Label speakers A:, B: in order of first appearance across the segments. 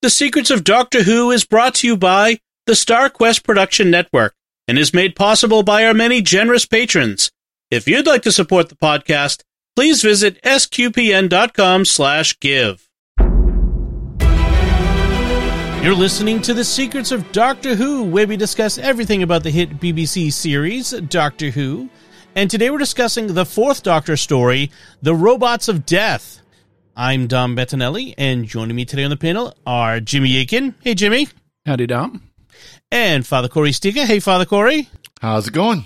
A: The Secrets of Doctor Who is brought to you by the StarQuest Production Network and is made possible by our many generous patrons. If you'd like to support the podcast, please visit sqpn.com slash give. You're listening to The Secrets of Doctor Who, where we discuss everything about the hit BBC series, Doctor Who. And today we're discussing the fourth Doctor story, The Robots of Death. I'm Dom Bettinelli, and joining me today on the panel are Jimmy Akin. Hey, Jimmy.
B: Howdy, Dom.
A: And Father Cory Sticha. Hey, Father Cory.
C: How's it going?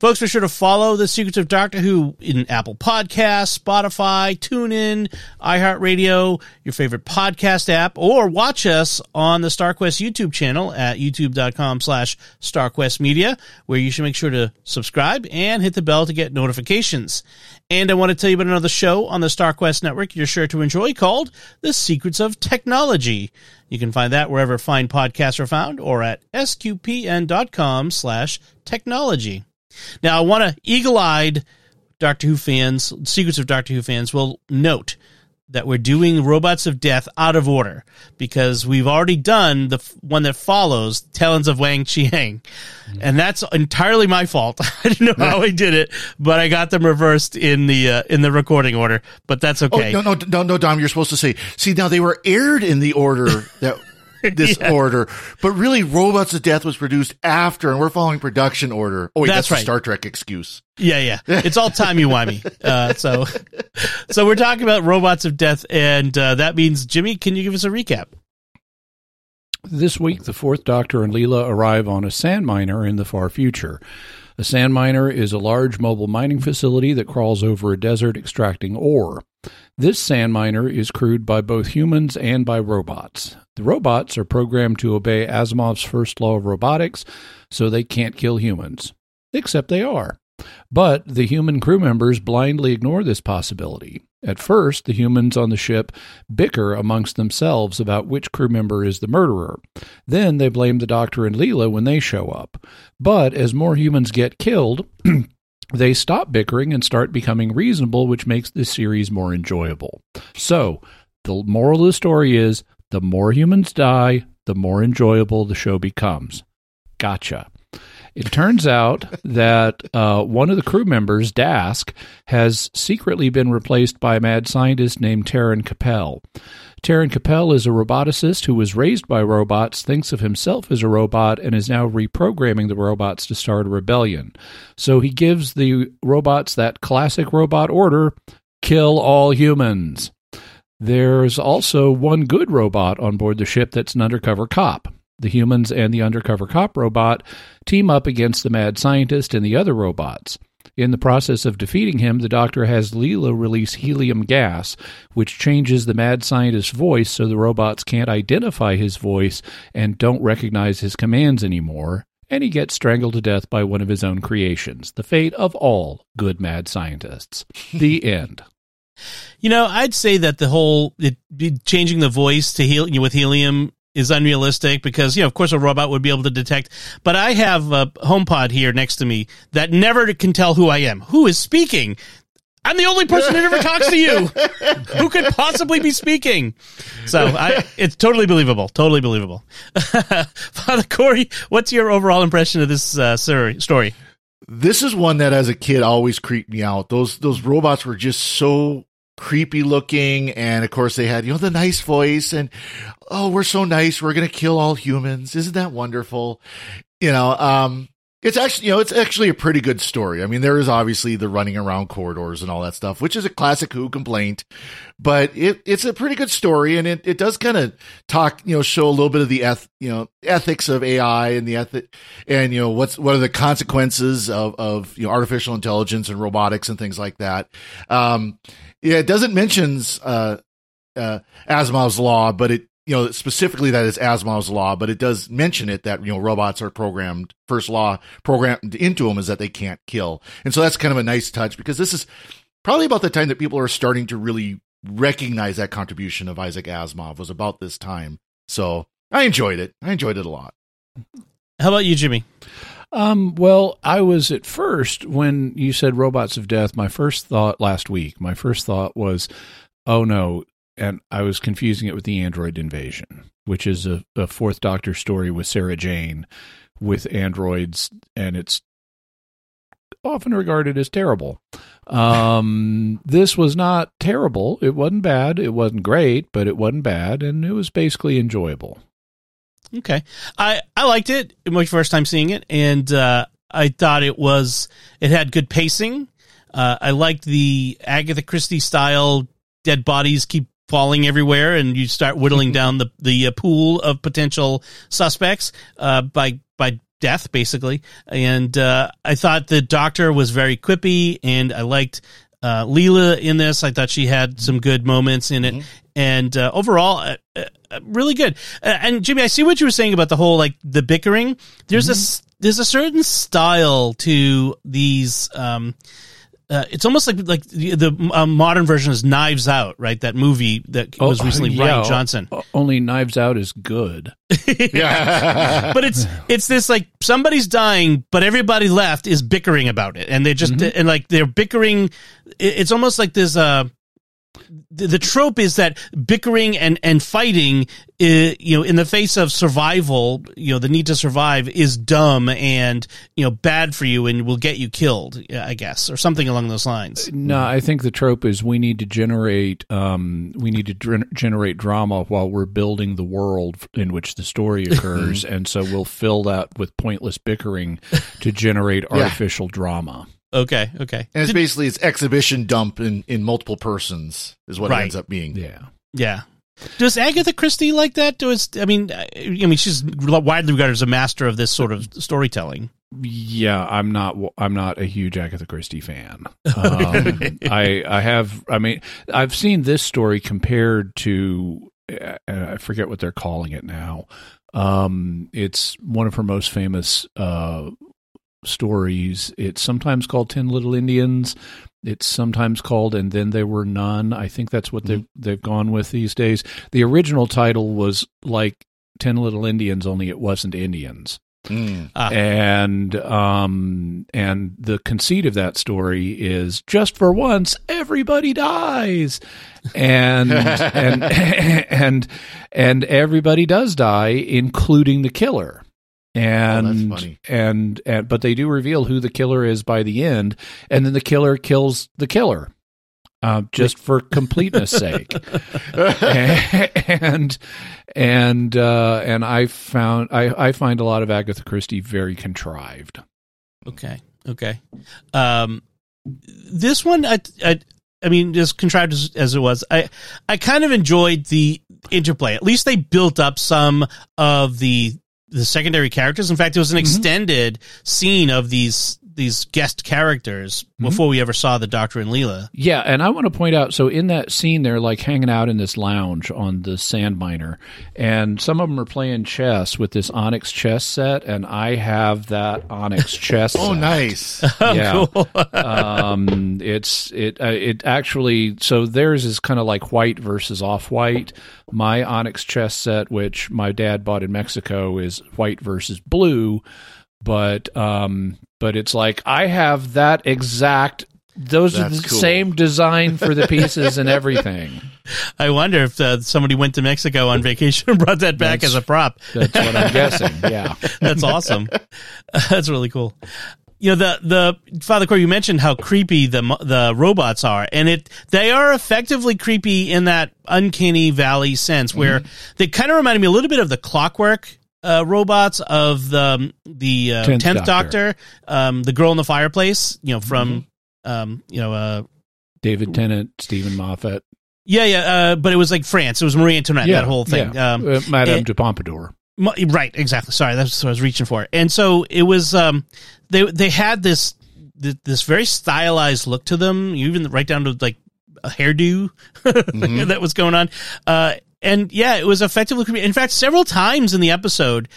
A: Folks, be sure to follow The Secrets of Doctor Who in Apple Podcasts, Spotify, TuneIn, iHeartRadio, your favorite podcast app, or watch us on the StarQuest YouTube channel at youtube.com slash StarQuest Media, where you should make sure to subscribe and hit the bell to get notifications. And I want to tell you about another show on the StarQuest Network you're sure to enjoy called The Secrets of Technology. You can find that wherever fine podcasts are found or at sqpn.com slash technology. Now, I want to eagle-eyed Doctor Who fans, Secrets of Doctor Who fans will note that we're doing Robots of Death out of order because we've already done the f- one that follows Talons of Weng-Chiang. And that's entirely my fault. I didn't know how I did it, but I got them reversed in the uh, in the recording order, but that's okay.
C: Oh, no, no, no, no, Dom, you're supposed to say, see, now they were aired in the order that this
A: Yeah.
C: order, but really Robots of Death was produced after and we're following production order. Oh, wait,
A: That's
C: that's, the
A: right.
C: Star Trek excuse.
A: Yeah, yeah. It's all timey-wimey. Uh, so, so we're talking about Robots of Death, and uh, that means, Jimmy, can you give us a recap?
B: This week, the Fourth Doctor and Leela arrive on a sand miner in the far future. A sand miner is a large mobile mining facility that crawls over a desert extracting ore. This sand miner is crewed by both humans and by robots. The robots are programmed to obey Asimov's first law of robotics, so they can't kill humans. Except they are. But the human crew members blindly ignore this possibility. At first, the humans on the ship bicker amongst themselves about which crew member is the murderer. Then they blame the Doctor and Leela when they show up. But as more humans get killed, they stop bickering and start becoming reasonable, which makes this series more enjoyable. So, the moral of the story is the more humans die, the more enjoyable the show becomes. Gotcha. It turns out that uh, one of the crew members, Dask, has secretly been replaced by a mad scientist named Taren Capel. Taren Capel is a roboticist who was raised by robots, thinks of himself as a robot, and is now reprogramming the robots to start a rebellion. So he gives the robots that classic robot order kill all humans. There's also one good robot on board the ship that's an undercover cop. The humans and the undercover cop robot team up against the mad scientist and the other robots. In the process of defeating him, the doctor has Leela release helium gas, which changes the mad scientist's voice so the robots can't identify his voice and don't recognize his commands anymore, and he gets strangled to death by one of his own creations. The fate of all good mad scientists. The end.
A: You know, I'd say that the whole it, changing the voice to hel- with helium is unrealistic because you know, of course, a robot would be able to detect. But I have a HomePod here next to me that never can tell who I am. Who is speaking? I'm the only person that ever talks to you. Who could possibly be speaking? So I, it's totally believable. Totally believable. Father Cory, what's your overall impression of this uh, story? story?
C: This is one that as a kid always creeped me out. Those those robots were just so creepy looking and of course they had, you know, the nice voice and oh, we're so nice, we're gonna kill all humans. Isn't that wonderful? You know, um it's actually, you know, it's actually a pretty good story. I mean, there is obviously the running around corridors and all that stuff, which is a classic Who complaint, but it, it's a pretty good story and it, it does kind of talk, you know, show a little bit of the eth, you know, ethics of AI and the ethic and, you know, what's, what are the consequences of, of, you know, artificial intelligence and robotics and things like that. Um, yeah, it doesn't mentions, uh, uh, Asimov's law, but it, you know, specifically that it's Asimov's law, but it does mention it that, you know, robots are programmed, first law programmed into them is that they can't kill. And so that's kind of a nice touch because this is probably about the time that people are starting to really recognize that contribution of Isaac Asimov was about this time. So I enjoyed it. I enjoyed it a lot.
A: How about you, Jimmy?
B: Um, well, I was at first when you said robots of death, my first thought last week, my first thought was, oh no, and I was confusing it with the Android Invasion, which is a, a Fourth Doctor story with Sarah Jane with androids, and it's often regarded as terrible. Um, this was not terrible. It wasn't bad. It wasn't great, but it wasn't bad, and it was basically enjoyable.
A: Okay, I I liked it. It was my first time seeing it, and uh, I thought it was it had good pacing. Uh, I liked the Agatha Christie style dead bodies keep falling everywhere, and you start whittling down the the uh, pool of potential suspects uh, by by death, basically. And uh, I thought the Doctor was very quippy, and I liked uh, Leela in this. I thought she had some good moments in it, mm-hmm. and uh, overall, uh, uh, really good. Uh, and Jimmy, I see what you were saying about the whole like the bickering. There's mm-hmm. a there's a certain style to these. Um, uh, it's almost like like the, the uh, modern version is Knives Out, right? That movie that oh, was recently yeah, Rian Johnson.
B: Only Knives Out is good.
A: yeah, but it's it's this like somebody's dying, but everybody left is bickering about it, and they just mm-hmm. and like they're bickering. It's almost like this. Uh, the, the trope is that bickering and and fighting, uh, you know, in the face of survival, you know, the need to survive is dumb and you know bad for you and will get you killed. I guess, or something along those lines.
B: No, I think the trope is we need to generate um, we need to dr- generate drama while we're building the world in which the story occurs, and so we'll fill that with pointless bickering to generate artificial yeah. drama.
A: Okay, okay.
C: And it's Did, basically it's exhibition dump in, in multiple persons is what right. it ends up being.
B: Yeah.
A: Yeah. Does Agatha Christie like that? Does I mean, I mean, she's widely regarded as a master of this sort of storytelling.
B: Yeah, I'm not. I'm not a huge Agatha Christie fan. Um, I I have. I mean, I've seen this story compared to. Uh, I forget what they're calling it now. Um, it's one of her most famous uh, stories. It's sometimes called Ten Little Indians. It's sometimes called And Then There Were None. I think that's what they've mm-hmm. they've gone with these days. The original title was like Ten Little Indians, only it wasn't Indians. Mm. Ah. And um and the conceit of that story is just for once everybody dies. And and and and everybody does die including the killer. Oh, and, oh, and and but they do reveal who the killer is by the end, and then the killer kills the killer, uh, just for completeness sake. and and uh, and I found I I find a lot of Agatha Christie very contrived.
A: Okay, okay. Um, this one I I. I mean, as contrived as, as it was, I I kind of enjoyed the interplay. At least they built up some of the the secondary characters. In fact, it was an mm-hmm. extended scene of these these guest characters mm-hmm. before we ever saw the Doctor and Leela.
B: Yeah, and I want to point out so in that scene they're like hanging out in this lounge on the sand miner and some of them are playing chess with this Onyx chess set and I have that Onyx chess
C: Oh
B: set.
C: nice.
A: Oh, yeah. Cool.
B: um it's it uh, it actually so theirs is kind of like white versus off-white. My Onyx chess set which my dad bought in Mexico is white versus blue but um but it's like I have that exact those That's are the cool. same design for the pieces and everything.
A: I wonder if uh, somebody went to Mexico on vacation and brought that back that's, as a prop.
B: That's what I'm guessing. Yeah,
A: that's awesome. that's really cool. You know the the Father Cory, you mentioned how creepy the the robots are, and it they are effectively creepy in that uncanny valley sense, where mm-hmm. they kind of reminded me a little bit of the Clockwork uh, robots of the the uh, tenth, Doctor, Doctor um, the girl in the fireplace, you know, from mm-hmm. um, you know, uh,
B: David Tennant, Steven Moffat.
A: Yeah, yeah, uh, but it was like France. It was Marie Antoinette. Yeah, that whole thing.
B: Yeah. Um, uh, Madame de Pompadour.
A: Right, exactly. Sorry, that's what I was reaching for. And so it was. Um, they they had this this very stylized look to them, even right down to like a hairdo mm-hmm. that was going on. Uh, and yeah, it was effectively creepy. In fact, several times in the episode,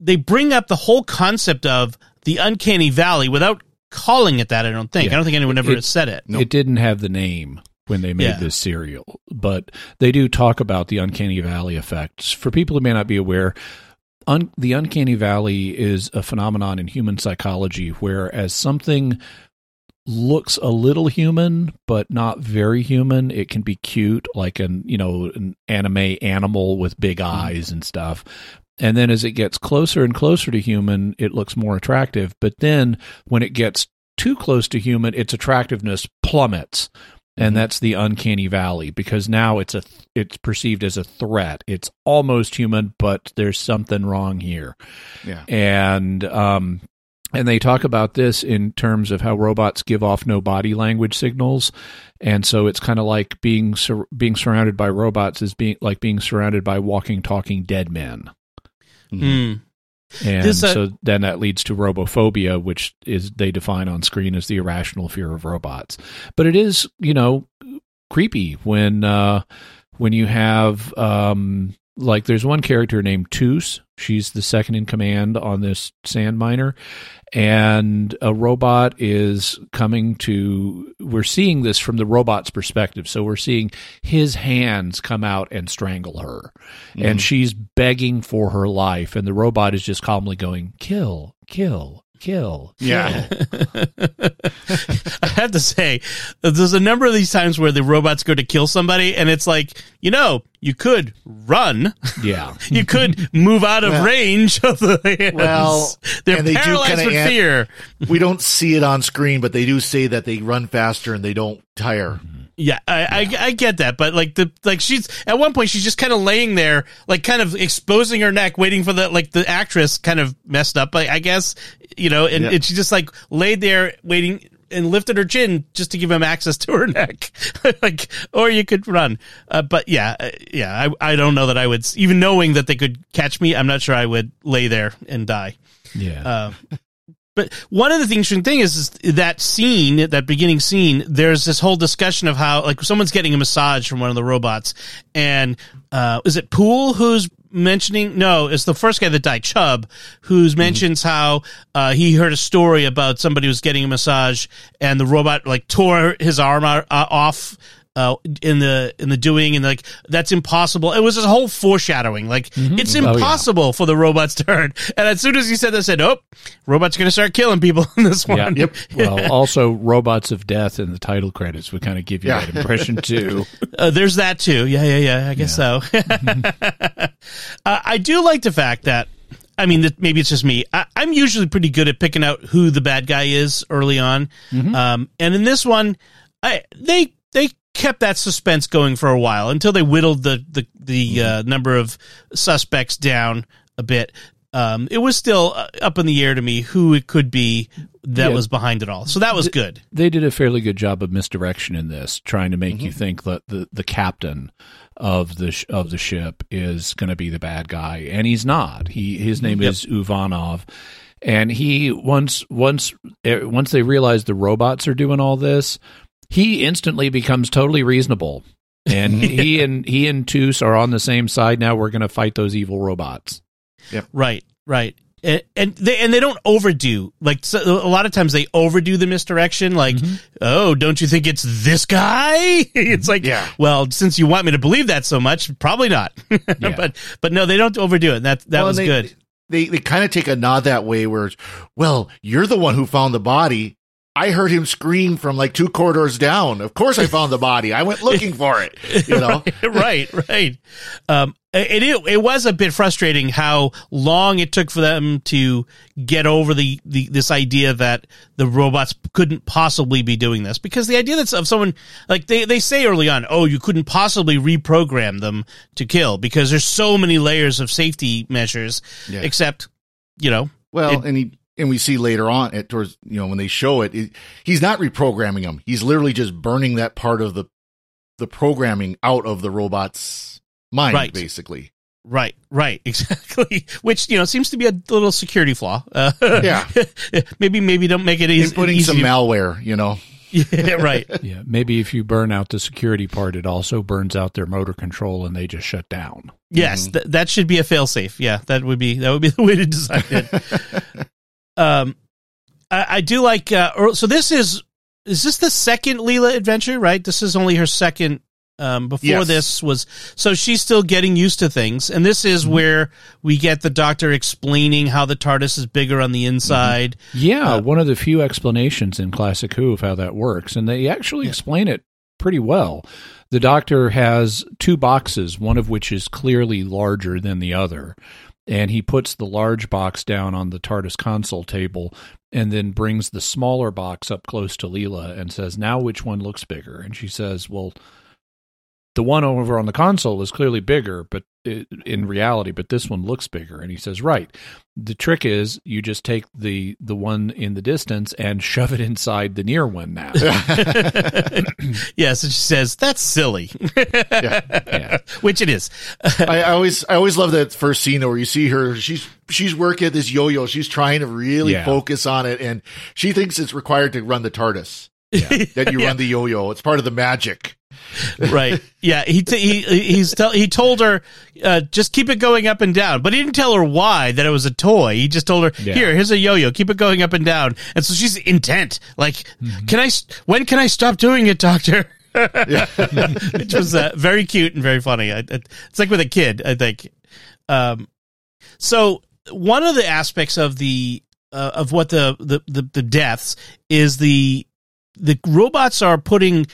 A: they bring up the whole concept of the uncanny valley without calling it that. I don't think. Yeah. I don't think anyone ever it, said it.
B: Nope. It didn't have the name when they made yeah. this serial, but they do talk about the uncanny valley effects. For people who may not be aware, un- the uncanny valley is a phenomenon in human psychology where as something looks a little human, but not very human. It can be cute, like an you know an anime animal with big eyes and stuff. And then as it gets closer and closer to human, it looks more attractive. But then when it gets too close to human, its attractiveness plummets. And that's the uncanny valley because now it's a it's perceived as a threat. It's almost human, but there's something wrong here.
C: Yeah.
B: And um and they talk about this in terms of how robots give off no body language signals. And so it's kind of like being sur- being surrounded by robots is being like being surrounded by walking talking dead men.
A: Hmm.
B: and
A: This, uh,
B: so then that leads to robophobia which is they define on screen as the irrational fear of robots. But it is you know creepy when uh when you have um like there's one character named Toos. She's the second in command on this sand miner. And a robot is coming to we're seeing this from the robot's perspective. So we're seeing his hands come out and strangle her. And mm-hmm. she's begging for her life. And the robot is just calmly going, kill, kill, kill.
C: Yeah.
A: I have to say, there's a number of these times where the robots go to kill somebody, and it's like, you know, you could run,
B: Yeah.
A: you could move out of
C: Well-
A: range of the hands.
C: Well,
A: they're
C: and they
A: paralyzed
C: kinda
A: with
C: an-
A: fear.
C: we don't see it on screen, but they do say that they run faster and they don't tire.
A: Yeah, I, I I get that, but like the like she's at one point she's just kind of laying there, like kind of exposing her neck, waiting for the like the actress kind of messed up, I, I guess, you know, and,
C: Yeah.
A: and she just like laid there waiting and lifted her chin just to give him access to her neck, like or you could run, uh, but yeah, uh, yeah, I I don't know that I would even knowing that they could catch me, I'm not sure I would lay there and die.
B: Yeah.
A: Uh, but one of the interesting thing is, is that scene, that beginning scene. There's this whole discussion of how, like, someone's getting a massage from one of the robots, and uh, is it Poul who's mentioning? No, it's the first guy that died, Chub, who's mentions how uh, he heard a story about somebody who's getting a massage, and the robot like tore his arm out, uh, off uh, in the in the doing, and like that's impossible. It was this whole foreshadowing. Like it's
B: Oh, yeah.
A: impossible for the robots to hurt. And as soon as he said that, I said, "Oh, robots are going to start killing people in this one."
B: Yeah.
C: Yep.
B: Well, also robots of death in the title credits would kind of give you
C: Yeah.
B: that impression too.
A: Uh, there's that too. Yeah, yeah, yeah. I guess so. uh, I do like the fact that. I mean, maybe it's just me. I, I'm usually pretty good at picking out who the bad guy is early on, um, and in this one, I they they kept that suspense going for a while until they whittled the the the uh, number of suspects down a bit. Um, it was still uh, up in the air to me who it could be that
B: Yeah.
A: was behind it all. So that was good.
B: they did a fairly good job of misdirection in this, trying to make you think that the, the captain of the sh- of the ship is going to be the bad guy, and he's not. He his name is Uvanov, and he once once eh, once they realize the robots are doing all this, he instantly becomes totally reasonable, and he and he and Toos are on the same side now. We're going to fight those evil robots.
A: Right, right. And, and they and they don't overdo like so, a lot of times they overdo the misdirection like mm-hmm. oh don't you think it's this guy it's like
C: Yeah.
A: well since you want me to believe that so much probably not yeah. but but no they don't overdo it that that
C: Well,
A: was
C: they,
A: good
C: They they kind of take a nod that way, where it's, well, you're the one who found the body. I heard him scream from like two corridors down. Of course, I found the body. I went looking for it. You know,
A: right, right. Um, it, it it was a bit frustrating how long it took for them to get over the, the this idea that the robots couldn't possibly be doing this because the idea that's of someone like they they say early on, oh, you couldn't possibly reprogram them to kill because there's so many layers of safety measures.
C: Yeah.
A: Except, you know,
C: Well,
A: It-
C: and he and we see later on at towards you know when they show it, it, he's not reprogramming them. He's literally just burning that part of the the programming out of the robot's mind,
A: Right.
C: basically.
A: Right, right, exactly. Which you know seems to be a little security flaw. Uh,
C: Yeah.
A: maybe maybe don't make it easy.
C: Inputting some malware, you know.
A: yeah, right.
B: Yeah, maybe if you burn out the security part, it also burns out their motor control, and they just shut down.
A: Yes, th- that should be a failsafe. Yeah, that would be that would be the way to design it. Um, I, I do like. Uh, so this is is this the second Leela adventure? Right. This is only her second Um, before
C: Yes.
A: this was so she's still getting used to things, and this is
C: Mm-hmm.
A: where we get the Doctor explaining how the TARDIS is bigger on the inside.
B: Yeah, one of the few explanations in Classic Who of how that works, and they actually explain it pretty well. The Doctor has two boxes, one of which is clearly larger than the other, and he puts the large box down on the TARDIS console table, and then brings the smaller box up close to Leela and says, "Now, which one looks bigger?" And she says, "Well." The one over on the console is clearly bigger, but it, in reality, but this one looks bigger. And he says, "Right, the trick is you just take the the one in the distance and shove it inside the near one now.
A: yes, and she says that's silly,
B: Yeah.
A: which it is.
C: I, I always I always love that first scene where you see her. She's she's working at this yo-yo. She's trying to really
B: Yeah.
C: focus on it, and she thinks it's required to run the TARDIS. That you
A: Yeah.
C: run the yo-yo. It's part of the magic.
A: right. Yeah. He t- he he's tell he told her uh, just keep it going up and down, but he didn't tell her why that it was a toy. He just told her
B: Yeah.
A: here, here's a yo-yo, keep it going up and down, and so she's intent. Like,
B: Mm-hmm.
A: can I? When can I stop doing it, Doctor? Which was uh, very cute and very funny. I, I- it's like with a kid, I think. Um, so one of the aspects of the uh, of what the, the the the deaths is the the robots are putting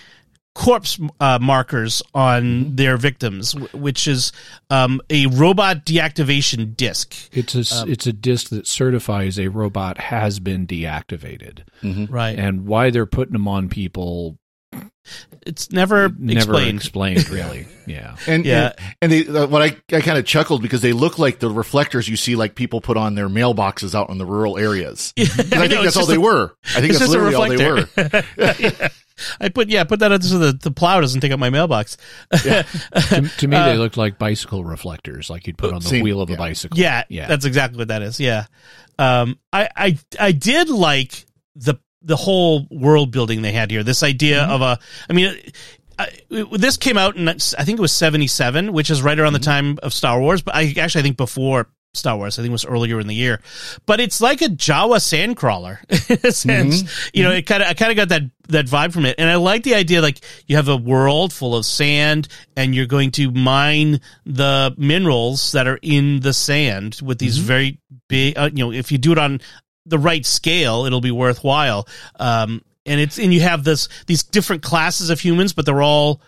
A: corpse uh, markers on their victims, which is um, a robot deactivation disc.
B: It's a s- it's a disc that certifies a robot has been deactivated,
A: Right.
B: and why they're putting them on people
A: It's never,
B: never
A: explained.
B: explained really. Yeah,
C: And
A: Yeah.
C: and, and they uh, what I I kind of chuckled because they look like the reflectors you see like people put on their mailboxes out in the rural areas. 'Cause I,
A: I
C: think
A: know,
C: that's all
A: just
C: they
A: a-
C: were. I think
A: it's
C: that's
A: just a
C: literally all they were.
A: reflector. I put yeah, put that up so the, the plow doesn't take up my mailbox.
B: to, to me they looked like bicycle reflectors, like you'd put on the
C: Same,
B: wheel of
C: yeah.
B: a bicycle.
A: Yeah,
B: yeah.
A: that's exactly what that is. Yeah, um, I I I did like the the whole world building they had here. This idea
B: Mm-hmm.
A: of a, I mean. I, this came out in I think it was seventy seven, which is right around the
B: Mm-hmm.
A: time of Star Wars. But I actually I think before Star Wars. I think it was earlier in the year. But it's like a Jawa sandcrawler in a sense.
B: Mm-hmm.
A: You know, it kind of I kind of got that that vibe from it, and I like the idea like you have a world full of sand, and you're going to mine the minerals that are in the sand with
B: Mm-hmm.
A: these very big. Uh, you know, if you do it on the right scale, it'll be worthwhile. Um, and it's and you have this these different classes of humans, but they're all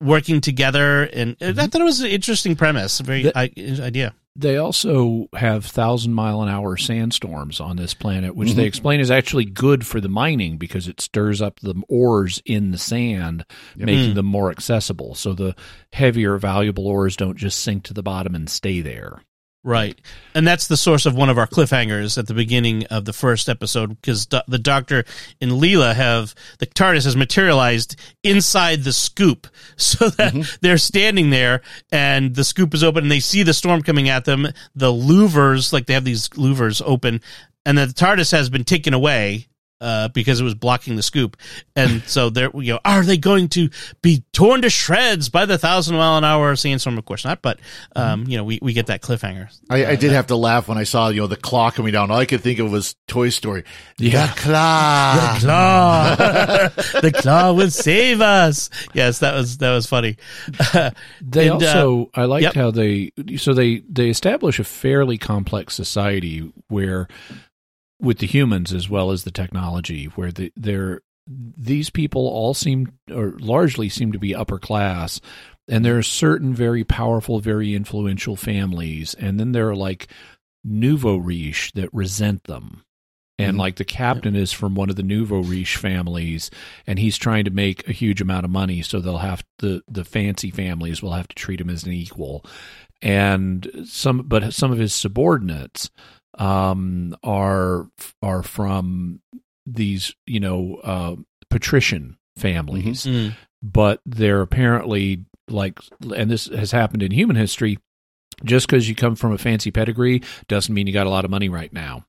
A: working together, and I mm-hmm. thought it was an interesting premise, a very
B: The-
A: I, idea.
B: They also have thousand mile an hour sandstorms on this planet, which they mm-hmm. explain is actually good for the mining because it stirs up the ores in the sand, making mm. them more accessible. So the heavier, valuable ores don't just sink to the bottom and stay there.
A: Right. And that's the source of one of our cliffhangers at the beginning of the first episode because do- the doctor and Leela have the TARDIS has materialized inside the scoop so that mm-hmm. they're standing there and the scoop is open and they see the storm coming at them. The louvers, like they have these louvers open, and the TARDIS has been taken away. Uh, because it was blocking the scoop, and so there, you know, are they going to be torn to shreds by the thousand mile an hour sandstorm? Of course not, but um, you know, we, we get that cliffhanger.
C: I, I did have to laugh when I saw you know the claw coming down. All I could think of was Toy Story.
B: Yeah.
C: The claw.
A: claw. the claw will save us. Yes, that was that was funny.
B: They
A: And, uh,
B: also, I liked
A: yep.
B: how they, so they they establish a fairly complex society where, with the humans as well as the technology, where the, they're these people all seem or largely seem to be upper class, and there are certain very powerful, very influential families, and then there are like nouveau riche that resent them. And
C: Mhm.
B: like the captain is from one of the nouveau riche families, and he's trying to make a huge amount of money, so they'll have the the fancy families will have to treat him as an equal. And some, but some of his subordinates um, are are from these, you know, uh, patrician families,
A: Mm.
B: but they're apparently like, and this has happened in human history. Just because you come from a fancy pedigree doesn't mean you got a lot of money right now.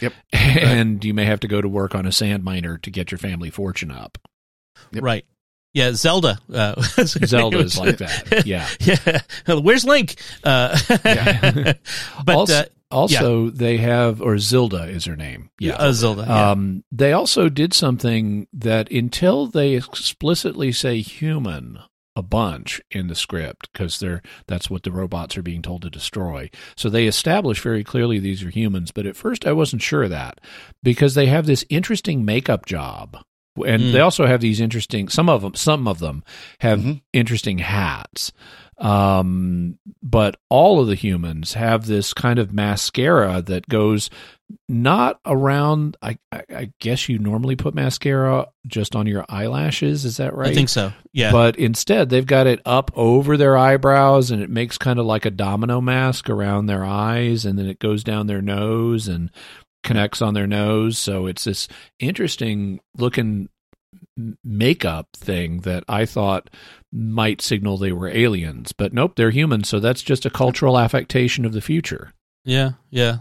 C: Yep.
B: And you may have to go to work on a sand miner to get your family fortune up.
C: Yep.
A: Right. Yeah, Zelda. Uh,
B: Zelda is like that. Yeah.
A: yeah. Where's Link? Uh, but
B: also,
A: uh,
B: also they have, or Zilda is her name. Yeah.
A: uh, Zelda. yeah.
B: Um, they also did something that until they explicitly say human, a bunch in the script because they're that's what the robots are being told to destroy. So they establish very clearly these are humans, but at first I wasn't sure of that because they have this interesting makeup job. And
A: Mm.
B: they also have these interesting some of them some of them have
C: Mhm.
B: interesting hats. Um but all of the humans have this kind of mascara that goes not around I, I I guess you normally put mascara just on your eyelashes, is that right?
A: I think so. Yeah.
B: But instead, they've got it up over their eyebrows, and it makes kind of like a domino mask around their eyes, and then it goes down their nose and connects on their nose. So it's this interesting looking makeup thing that I thought might signal they were aliens, but nope, they're humans. So that's just a cultural affectation of the future.
A: Yeah, yeah.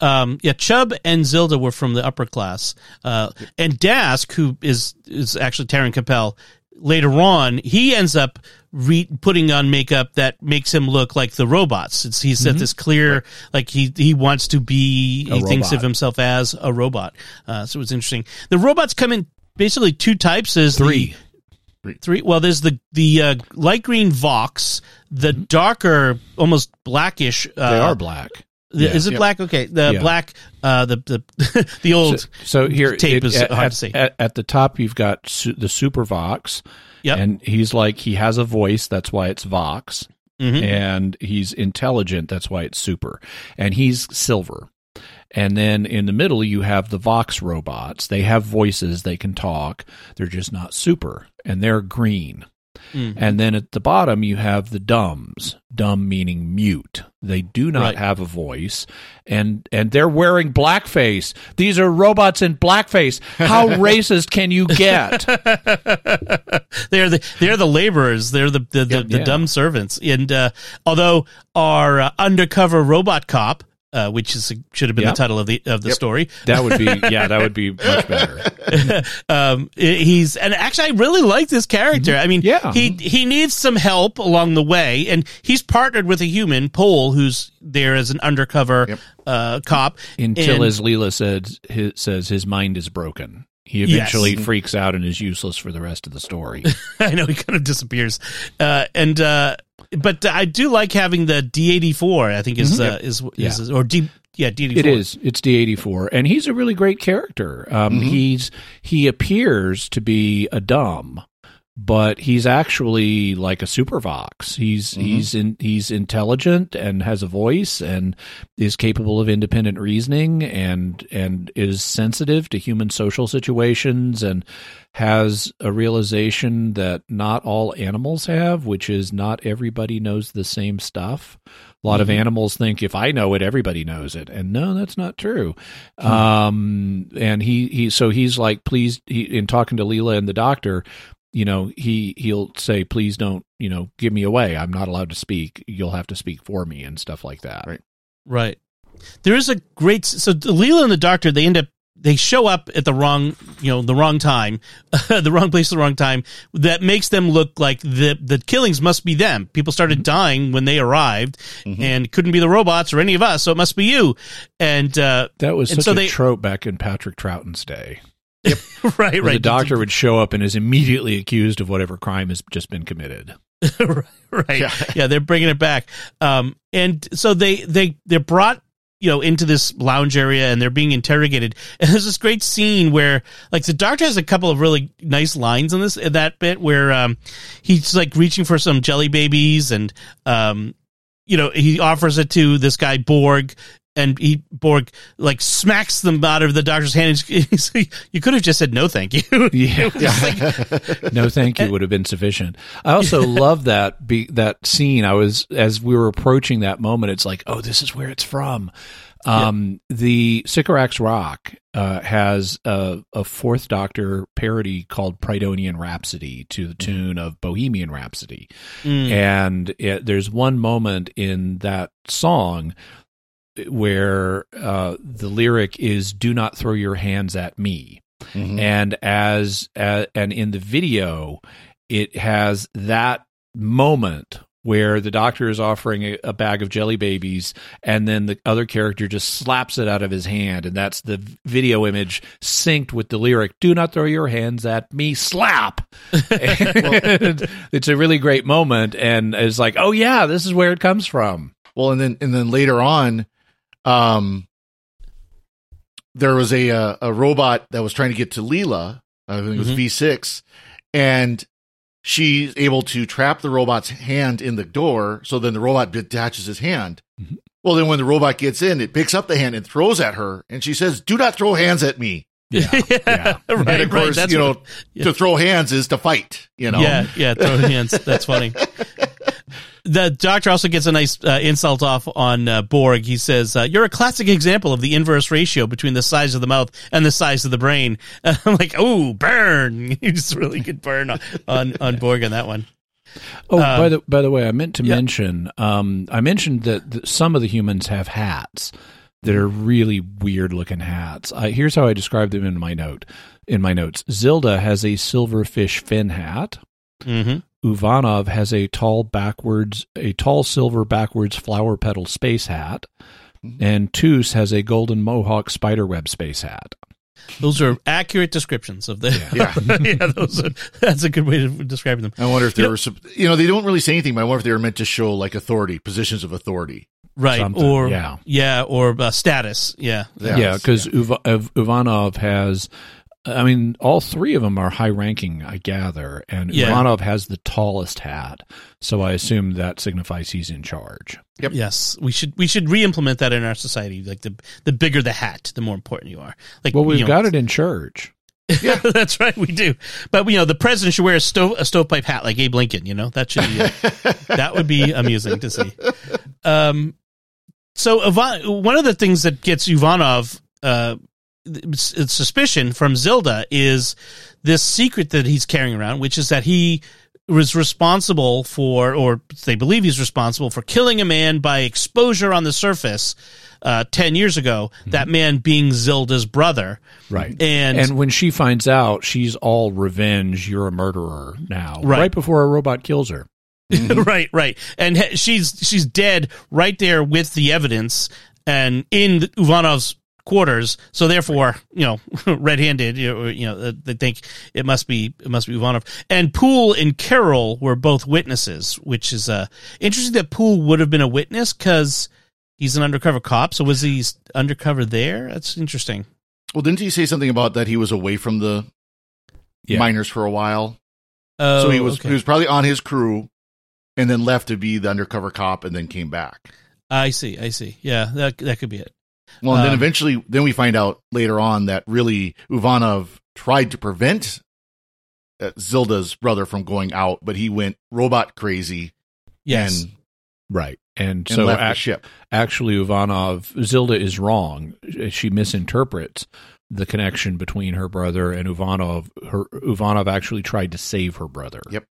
A: Um, yeah, Chub and Zilda were from the upper class. Uh, and Dask, who is, is actually Taren Capel, later on, he ends up re- putting on makeup that makes him look like the robots. It's, he's got this clear, like he, he wants to be,
B: A
A: he thinks of himself as a robot. Uh, so it's interesting. The robots come in basically two types. There's the-
B: Three.
A: Three. Well, there's the the uh, light green Vox, the darker, almost blackish. Uh,
B: They are black. Yeah.
A: Is it
C: Yep.
A: black? Okay, the
B: Yeah.
A: black, uh, the the the old.
B: So, so here,
A: tape is
B: at,
A: hard
B: at,
A: to see.
B: At, at the top, you've got su- the Super Vox,
A: Yep.
B: and he's like he has a voice. That's why it's Vox,
A: Mhm.
B: and he's intelligent. That's why it's Super, and he's silver. And then in the middle, you have the Vox robots. They have voices. They can talk. They're just not super, and they're green.
A: Mm.
B: And then at the bottom, you have the dumbs. Dumb meaning mute. They do not
A: Right.
B: have a voice, and and they're wearing blackface. These are robots in blackface. How racist can you get?
A: they're the they're the laborers. They're the the, the, the
B: Yeah.
A: dumb servants. And uh, although our uh, undercover robot cop, uh, which is should have been
B: Yep.
A: the title of the of the
C: Yep.
A: story,
B: That would be yeah. That would be much better.
A: um, he's and actually I really like this character. I mean,
B: Yeah.
A: he he needs some help along the way, and he's partnered with a human, Poul, who's there as an undercover
C: Yep.
A: uh, cop.
B: Until,
A: And-
B: as Leela said, his, says his mind is broken. He
A: Yes.
B: eventually freaks out and is useless for the rest of the story.
A: I know he kind of disappears, uh, and uh, but I do like having the D eighty four. I think is uh, is, is or D yeah D eighty four.
B: It is. It's D eighty four, and he's a really great character. Um, He's he appears to be a dumb, but he's actually like a super vox. He's mm-hmm. he's in, he's intelligent and has a voice and is capable of independent reasoning and and is sensitive to human social situations and has a realization that not all animals have, which is not everybody knows the same stuff. A lot of mm-hmm. animals think if I know it, everybody knows it, and no, that's not true. Hmm. Um, and he he so he's like, please, he, in talking to Leela and the doctor, you know, he he'll say, please don't, you know, give me away. I'm not allowed to speak. You'll have to speak for me and stuff like that.
C: Right.
A: Right. There is a great so Leela and the doctor they end up they show up at the wrong you know the wrong time the wrong place at the wrong time that makes them look like the the killings must be them people started dying when they arrived and it couldn't be the robots or any of us so it must be you and uh
B: That was
A: And
B: such
A: so
B: a
A: they-
B: trope back in Patrick Troughton's day.
A: right right
B: the doctor would show up and is immediately accused of whatever crime has just been committed.
A: right. Yeah.
C: Yeah.
A: they're bringing it back. Um, and so they they they're brought you know into this lounge area and they're being interrogated. And there's this great scene where like the doctor has a couple of really nice lines in this in that bit where um he's like reaching for some jelly babies and um you know he offers it to this guy Borg. And he Borg like smacks them out of the doctor's hand. You could have just said no, thank you.
B: Yeah.
A: Like-
B: no thank you would have been sufficient i also love that be that scene i was as we were approaching that moment it's like oh this is where it's from um the sycorax rock uh has a, a fourth doctor parody called Prydonian Rhapsody to the tune of Bohemian Rhapsody.
A: Mm.
B: And it, there's one moment in that song where uh, the lyric is "Do not throw your hands at me,"
C: Mhm.
B: and as, and in the video, it has that moment where the doctor is offering a, a bag of jelly babies and then the other character just slaps it out of his hand and that's the video image synced with the lyric do not throw your hands at me slap. And it's a really great moment and it's like oh yeah this is where it comes from.
C: Well, and then and then later on, um, there was a uh, a robot that was trying to get to Leela. I think it was
A: Mhm.
C: V six, and she's able to trap the robot's hand in the door. So then the robot detaches his hand.
B: Mhm.
C: Well, then when the robot gets in, it picks up the hand and throws at her, and she says, "Do not throw hands at me."
B: yeah yeah
A: right,
C: and of course,
A: That's
C: you know,
A: what- yeah.
C: to throw hands is to fight. You know,
A: Yeah, yeah, throw hands. That's funny. The doctor also gets a nice uh, insult off on uh, Borg. He says, uh, "You're a classic example of the inverse ratio between the size of the mouth and the size of the brain." I'm like, "Oh, burn!" He's really good burn on, on on Borg on that one.
B: Oh,
A: Um,
B: by the by the way, I meant to
A: yeah.
B: mention. Um, I mentioned that th- some of the humans have hats that are really weird looking hats. I, here's how I described them in my note. In my notes, Zilda has a silverfish fin hat.
A: Mm-hmm.
B: Uvanov has a tall backwards, a tall silver backwards flower petal space hat, and Toos has a golden mohawk spiderweb space hat.
A: Those are accurate descriptions of the.
C: Yeah.
A: yeah, those are, that's a good way of describing them.
C: I wonder if
A: You
C: there
A: know-
C: were some, you know, they don't really say anything, but I wonder if they were meant to show like authority, positions of authority.
A: Right,
B: Something,
A: or
B: yeah.
A: yeah, or uh, status. Yeah,
C: Yeah.
B: Yeah, because Uvanov has. I mean, all three of them are high ranking, I gather, and
A: Yeah.
B: Uvanov has the tallest hat, so I assume that signifies he's in charge.
C: Yep.
A: Yes, we should we should re-implement that in our society. Like the the bigger the hat, the more important you are. Like
B: Well, we've
A: you know,
B: got it in church.
A: Yeah, that's right, we do. But you know, the president should wear a stove a stovepipe hat like Abe Lincoln. You know, that should be that would be amusing to see. Um, so Ivan, one of the things that gets Ivanov uh, s- suspicion from Zilda is this secret that he's carrying around, which is that he was responsible for, or they believe he's responsible for killing a man by exposure on the surface uh, ten years ago. That man being Zilda's brother,
B: Right.
A: and,
B: And when she finds out, she's all revenge. You're a murderer now.
A: Right.
B: Right before a robot kills her.
A: right, right, and he- she's she's dead right there with the evidence and in the- Ivanov's quarters. So therefore, you know, red-handed, you know, you know, uh, they think it must be it must be Ivanov. And Poul and Carroll were both witnesses, which is uh interesting that Poul would have been a witness because he's an undercover cop. So was he undercover there? That's interesting.
C: Well, didn't he say something about that he was away from the
B: Yeah.
C: miners for a while?
A: Oh,
C: so he was
A: okay.
C: he was probably on his crew, and then left to be the undercover cop, and then came back.
A: I see, I see. Yeah, that that could be it.
C: Well, and then
A: Um,
C: eventually, then we find out later on that really Uvanov tried to prevent uh, Zilda's brother from going out, but he went robot crazy
A: Yes.
C: and,
B: Right. And,
C: and
B: so
C: left the ship.
B: actually, Uvanov, Zilda is wrong. She misinterprets the connection between her brother and Uvanov. Her Uvanov actually tried to save her brother.
C: Yep.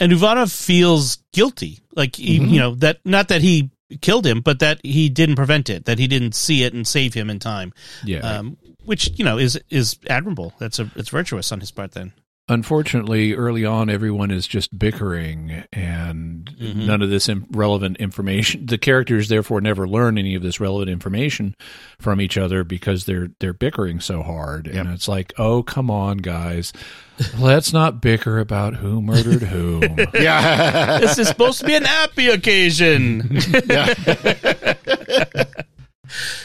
A: and Ivanov feels guilty, like he,
C: Mhm.
A: you know that not that he killed him, but that he didn't prevent it, that he didn't see it and save him in time,
B: Yeah.
A: um, which you know is is admirable. That's a it's virtuous on his part. Then
B: Unfortunately, early on, everyone is just bickering, and
A: Mhm.
B: none of this im- relevant information. The characters therefore never learn any of this relevant information from each other because they're they're bickering so hard.
C: Yep.
B: And it's like, oh, come on, guys, let's not bicker about who murdered whom.
C: Yeah.
A: this is supposed to be an happy occasion.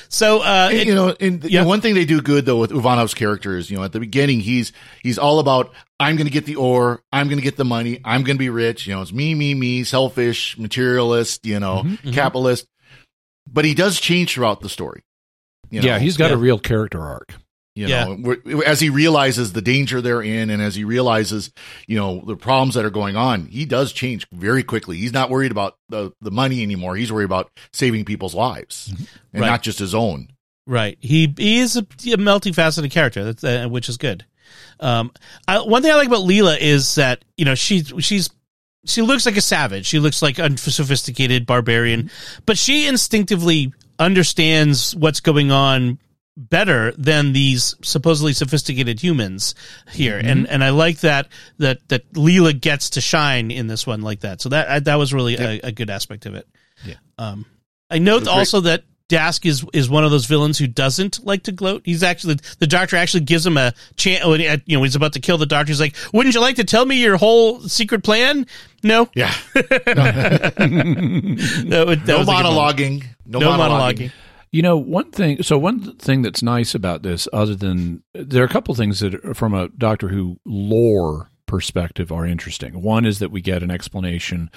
A: so uh,
C: And,
A: it-
C: you know, and
A: Yeah.
C: the one thing they do good though with Uvanov's character is, you know, at the beginning he's he's all about I'm going to get the ore, I'm going to get the money, I'm going to be rich. You know, it's me, me, me, selfish, materialist, you know,
A: Mhm, mhm.
C: capitalist. But he does change throughout the story. You know,
B: yeah, he's got
A: Yeah.
B: a real character arc.
C: you
A: Yeah.
C: know, as he realizes the danger they're in, and as he realizes, you know, the problems that are going on, he does change very quickly. He's not worried about the the money anymore. He's worried about saving people's lives, and
A: Mm-hmm. Right.
C: not just his own.
A: Right. He he is a, a multifaceted character, that's, uh, which is good. Um, I, one thing I like about Leela is that you know she's she's she looks like a savage. She looks like unsophisticated barbarian, but she instinctively understands what's going on better than these supposedly sophisticated humans here,
C: Mm-hmm.
A: and and I like that that that Leela gets to shine in this one like that. So that that was really a, a good aspect of it.
B: Yeah.
A: Um, I note also that Dask is is one of those villains who doesn't like to gloat. He's actually the doctor actually gives him a chance. Oh, when you know he's about to kill the doctor, he's like, "Wouldn't you like to tell me your whole secret plan?" No,
C: Yeah.
A: that, would, that
C: No
A: was a good moment.
C: monologuing. No,
A: No
C: monologuing.
A: monologuing.
B: You know, one thing. So one thing that's nice about this, other than there are a couple things that, are, from a Doctor Who lore perspective, are interesting. One is that we get an explanation,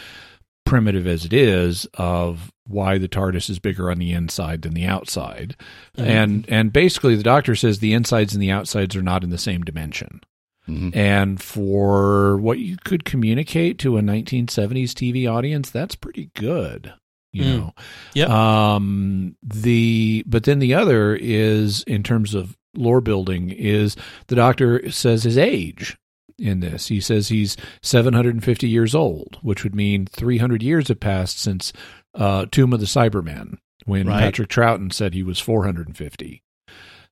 B: primitive as it is, of why the TARDIS is bigger on the inside than the outside, and and basically the Doctor says the insides and the outsides are not in the same dimension.
C: Mhm.
B: And for what you could communicate to a 1970s TV audience, that's pretty good. You
A: Mm.
B: know,
A: Yep.
B: um, the but then the other is in terms of lore building is the doctor says his age in this. He says he's 750 years old, which would mean 300 years have passed since uh, Tomb of the Cyberman, when
A: Right.
B: Patrick Troughton said he was 450.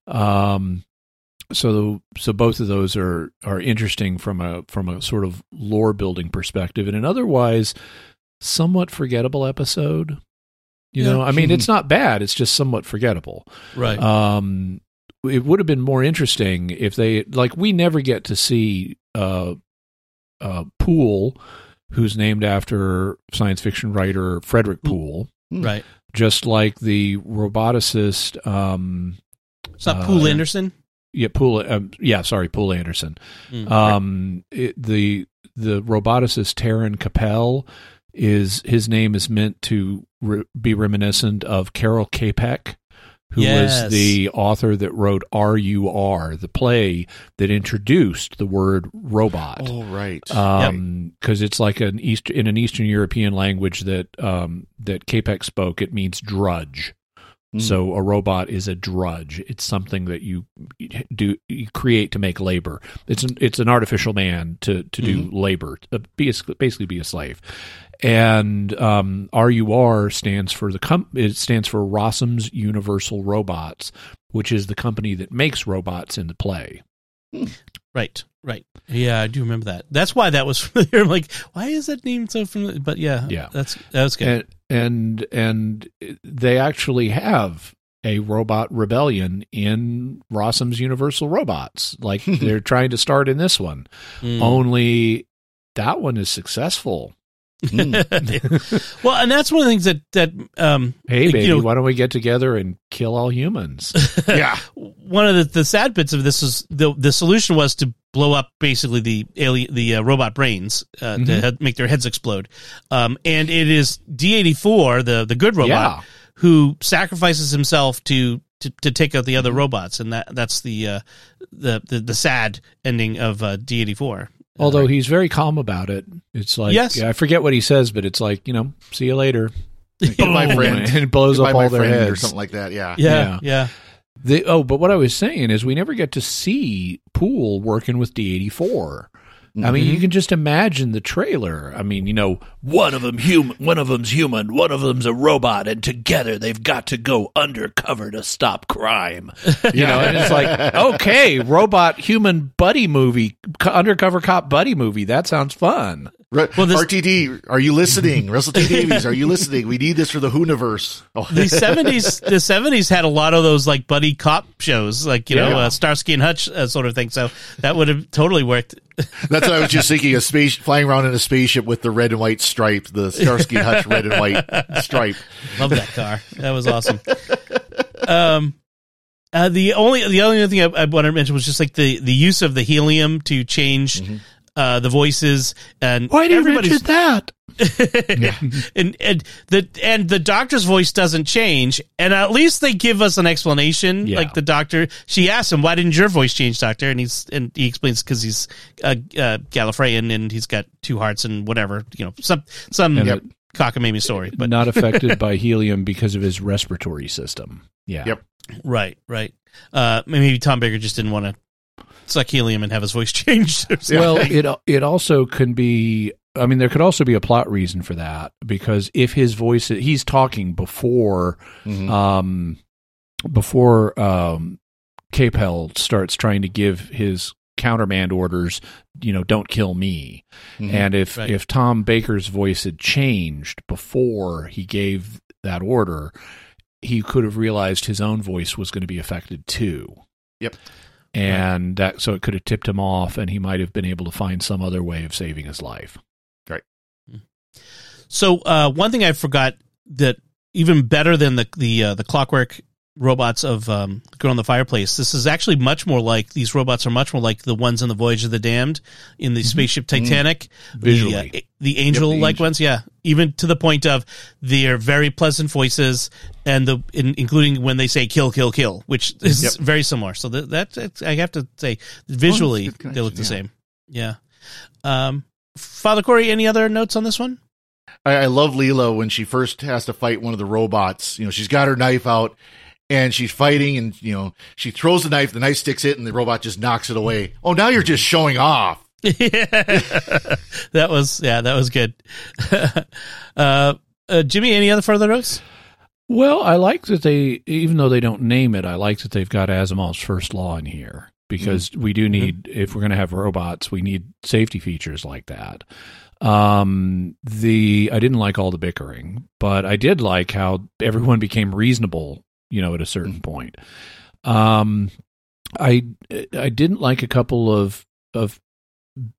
B: Um, so so both of those are are interesting from a from a sort of lore building perspective, and an otherwise somewhat forgettable episode. You
A: Yeah.
B: know, I mean, it's not bad. It's just somewhat forgettable.
A: right.
B: Um, it would have been more interesting if they like we never get to see uh, uh, Poul, who's named after science fiction writer Frederik Pohl,
A: right.
B: just like the roboticist. Um,
A: It's not
B: uh,
A: Poul Anderson.
B: yeah, Poul. Um, yeah, sorry, Poul Anderson.
A: Mm.
B: Um, it, the the roboticist Taren Capel is his name is meant to re- be reminiscent of Karel Čapek, who
A: Yes.
B: was the author that wrote R.U.R., the play that introduced the word robot.
C: Oh, right.
B: Um, because it's like an East in an Eastern European language that um that Capek spoke, it means drudge.
C: Mm.
B: So a robot is a drudge. It's something that you do you create to make labor. It's an it's an artificial man to to do labor, uh, be a, basically be a slave. And um, RUR stands for the com- it stands for Rossum's Universal Robots, which is the company that makes robots in the play.
A: Right, right. Yeah, I do remember that. That's why that was familiar. I'm like, why is that name so familiar? But yeah,
B: Yeah.
A: that's that was good.
B: and and and they actually have a robot rebellion in Rossum's Universal Robots, like they're trying to start in this one.
A: Mm.
B: Only that one is successful.
A: well, and that's one of the things that that um,
B: Hey,
A: you
B: baby,
A: know-
B: why don't we get together and kill all humans?
C: yeah.
A: one of the, the sad bits of this is the the solution was to blow up basically the alien the uh, robot brains uh, to
B: Mhm.
A: head, make their heads explode. Um, and it is D eighty four, the the good robot,
B: Yeah.
A: who sacrifices himself to. To, to take out the other robots, and that that's the uh, the, the the sad ending of uh, D eighty four.
B: Although he's very calm about it. It's like,
A: Yes.
B: I forget what he says, but it's like, you know, see you later.
C: Goodbye,
B: Boom,
C: friend.
B: And it blows
C: Goodbye,
B: up
C: my
B: all their
C: friend,
B: heads.
C: or something like that. Yeah.
A: Yeah,
B: Yeah.
A: yeah,
B: The, oh, but what I was saying is we never get to see Poole working with D84. I mean, you can just imagine the trailer. I mean, you know, one of them human, one of them's human, one of them's a robot, and together they've got to go undercover to stop crime. You know, and it's like, okay, robot human buddy movie, co- undercover cop buddy movie. That sounds fun.
C: Re-
A: Well, this-
C: RTD, are you listening? Russell T Davies, are you listening? We need this for the Whoniverse. Oh,
A: the seventies, the seventies had a lot of those like buddy cop shows, like you know,
B: Yeah.
A: uh, Starsky and Hutch uh, sort of thing. So that would have totally worked.
C: That's what I was just thinking. A space flying around in a spaceship with the red and white stripe, the Starsky Hutch red and white stripe.
A: Love that car. That was awesome. Um, uh, the only the only other thing I, I wanted to mention was just like the the use of the helium to change uh, the voices and
B: Why do you
A: everybody's-
B: mention that?
A: and and the and the doctor's voice doesn't change, and at least they give us an explanation.
B: Yeah.
A: Like the doctor, she asks him, "Why didn't your voice change, doctor?" And he's and he explains because he's uh, uh, Gallifreyan and he's got two hearts and whatever you know some some
B: And it-
A: cockamamie story. But
B: not affected by helium because of his respiratory system. Yeah.
C: Yep.
A: right, right. Uh, maybe Tom Baker just didn't want to suck helium and have his voice changed. or something.
B: Well, it it also can be. I mean, there could also be a plot reason for that because if his voice, he's talking before,
C: Mhm.
B: um, before um, Capel starts trying to give his countermand orders, you know, don't kill me.
C: Mhm.
B: And if
A: Right.
B: if Tom Baker's voice had changed before he gave that order, he could have realized his own voice was going to be affected too.
C: Yep.
B: And that so it could have tipped him off and he might have been able to find some other way of saving his life.
A: So uh, one thing I forgot that even better than the the uh, the clockwork robots of um, Girl in the Fireplace, this is actually much more like these robots are much more like the ones in the Voyage of the Damned in the spaceship Titanic,
B: Visually.
A: the, uh, the angel like
C: angel.
A: ones, yeah. Even to the point of they're very pleasant voices, and the in, including when they say "kill, kill, kill," which is
C: Yep.
A: very similar. So that, that I have to say, visually
C: good
A: they look the
C: connection,
A: same. Yeah. Um, Father Cory, any other notes on this one?
C: I, I love Leela when she first has to fight one of the robots. You know, she's got her knife out and she's fighting, and you know, she throws the knife. The knife sticks it, and the robot just knocks it away. Oh, now you're just showing off.
A: that was yeah, that was good. uh, uh, Jimmy, any other further notes?
B: Well, I like that they, even though they don't name it, I like that they've got Asimov's first law in here because we do need, if we're going to have robots, we need safety features like that. Um, the I didn't like all the bickering, but I did like how everyone became reasonable, you know, at a certain point. Um, I I didn't like a couple of of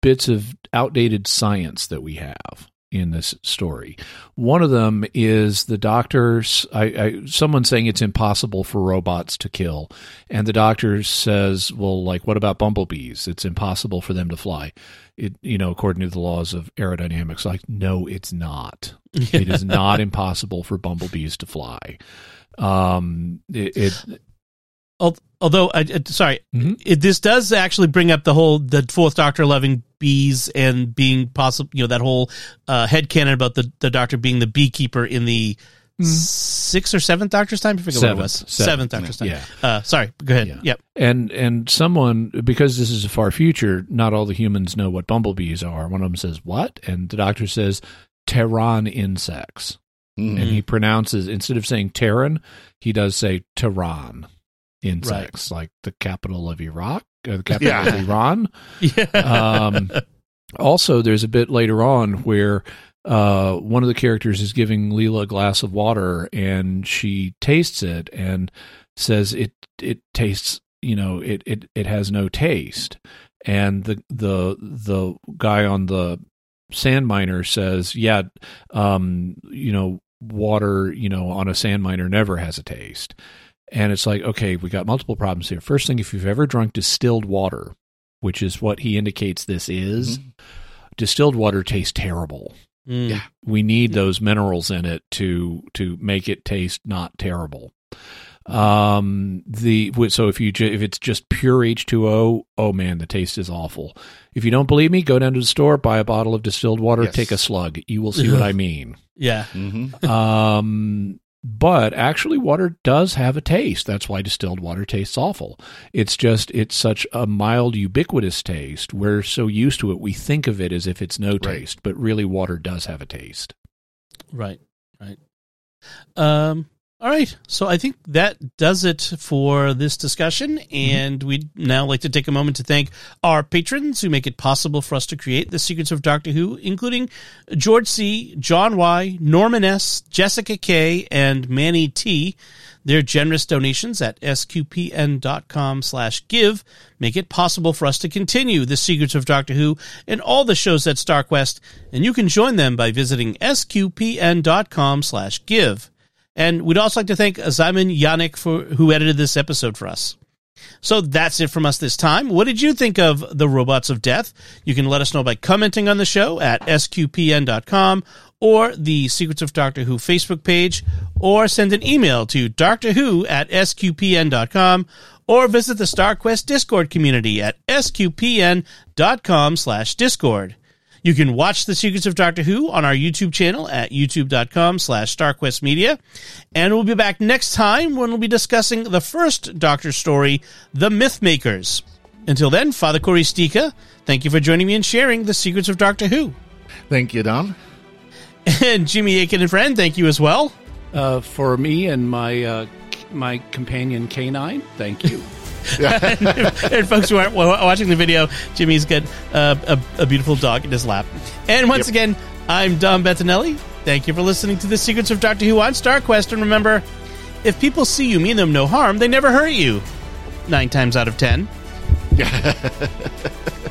B: bits of outdated science that we have in this story. One of them is the doctors. I, I someone saying it's impossible for robots to kill, and the doctor says, "Well, like what about bumblebees? It's impossible for them to fly." It you know according to the laws of aerodynamics, like no, it's not. It is not impossible for bumblebees to fly. Um, it, it
A: Although, I, sorry,
B: Mhm.
A: it, this does actually bring up the whole the Fourth Doctor loving bees and being possible. You know that whole uh, head canon about the the Doctor being the beekeeper in the sixth or seventh Doctor's time. I forget what it was.
B: Seventh.
A: Seventh,
B: Seventh,
A: Doctor's time.
B: yeah.
A: Uh, sorry, go ahead.
B: Yeah.
A: Yep.
B: and and someone because this is a far future not all the humans know what bumblebees are one of them says what and the doctor says terran insects
C: Mhm.
B: and he pronounces instead of saying terran he does say tehran insects like the capital of iraq or the capital
C: Yeah.
B: of iran
A: Yeah.
B: um, also, there's a bit later on where uh, one of the characters is giving Leela a glass of water, and she tastes it and says it it tastes, you know, it it it has no taste. And the the the guy on the sand miner says, "Yeah, um, you know, water, you know, on a sand miner never has a taste." And it's like, okay, we got multiple problems here. First thing, if you've ever drunk distilled water, which is what he indicates this is, distilled water tastes terrible.
A: Mm.
C: Yeah.
B: We need those minerals in it to to make it taste not terrible. Um, the so if you ju- if it's just pure H two O, oh man, the taste is awful. If you don't believe me, go down to the store, buy a bottle of distilled water,
C: Yes.
B: take a slug. You will see what I mean.
A: Yeah.
C: Mhm.
B: Um, but actually, water does have a taste. That's why distilled water tastes awful. It's just it's such a mild, ubiquitous taste. We're so used to it, we think of it as if it's no
C: Right.
B: taste, but really, water does have a taste.
A: Right. Right. Um. All right. So I think that does it for this discussion, mm-hmm. and we'd now like to take a moment to thank our patrons who make it possible for us to create the Secrets of Doctor Who, including George C, John Y, Norman S, Jessica K, and Manny T. Their generous donations at sqpn.com slash give make it possible for us to continue the Secrets of Doctor Who and all the shows at StarQuest, and you can join them by visiting sqpn.com slash give. And we'd also like to thank Simon Yannick for who edited this episode for us. So that's it from us this time. What did you think of The Robots of Death? You can let us know by commenting on the show at sqpn.com or the Secrets of Doctor Who Facebook page, or send an email to Doctor Who at sqpn.com, or visit the StarQuest Discord community at sqpn.com slash discord. You can watch The Secrets of Doctor Who on our YouTube channel at youtube.com slash starquestmedia. And we'll be back next time when we'll be discussing the first Doctor story, The Mythmakers. Until then, Father Cory Sticha, thank you for joining me and sharing The Secrets of Doctor Who.
C: Thank you, Dom.
A: And Jimmy Akin and friend, thank you as well.
B: Uh, for me and my uh, my companion canine. Thank you.
A: and folks who aren't watching the video, Jimmy's got uh, a, a beautiful dog in his lap. And once
C: Yep.
A: again, I'm Dom Bettinelli. Thank you for listening to the Secrets of Doctor Who on StarQuest. And remember, if people see you mean them no harm, they never hurt you. Nine times out of ten.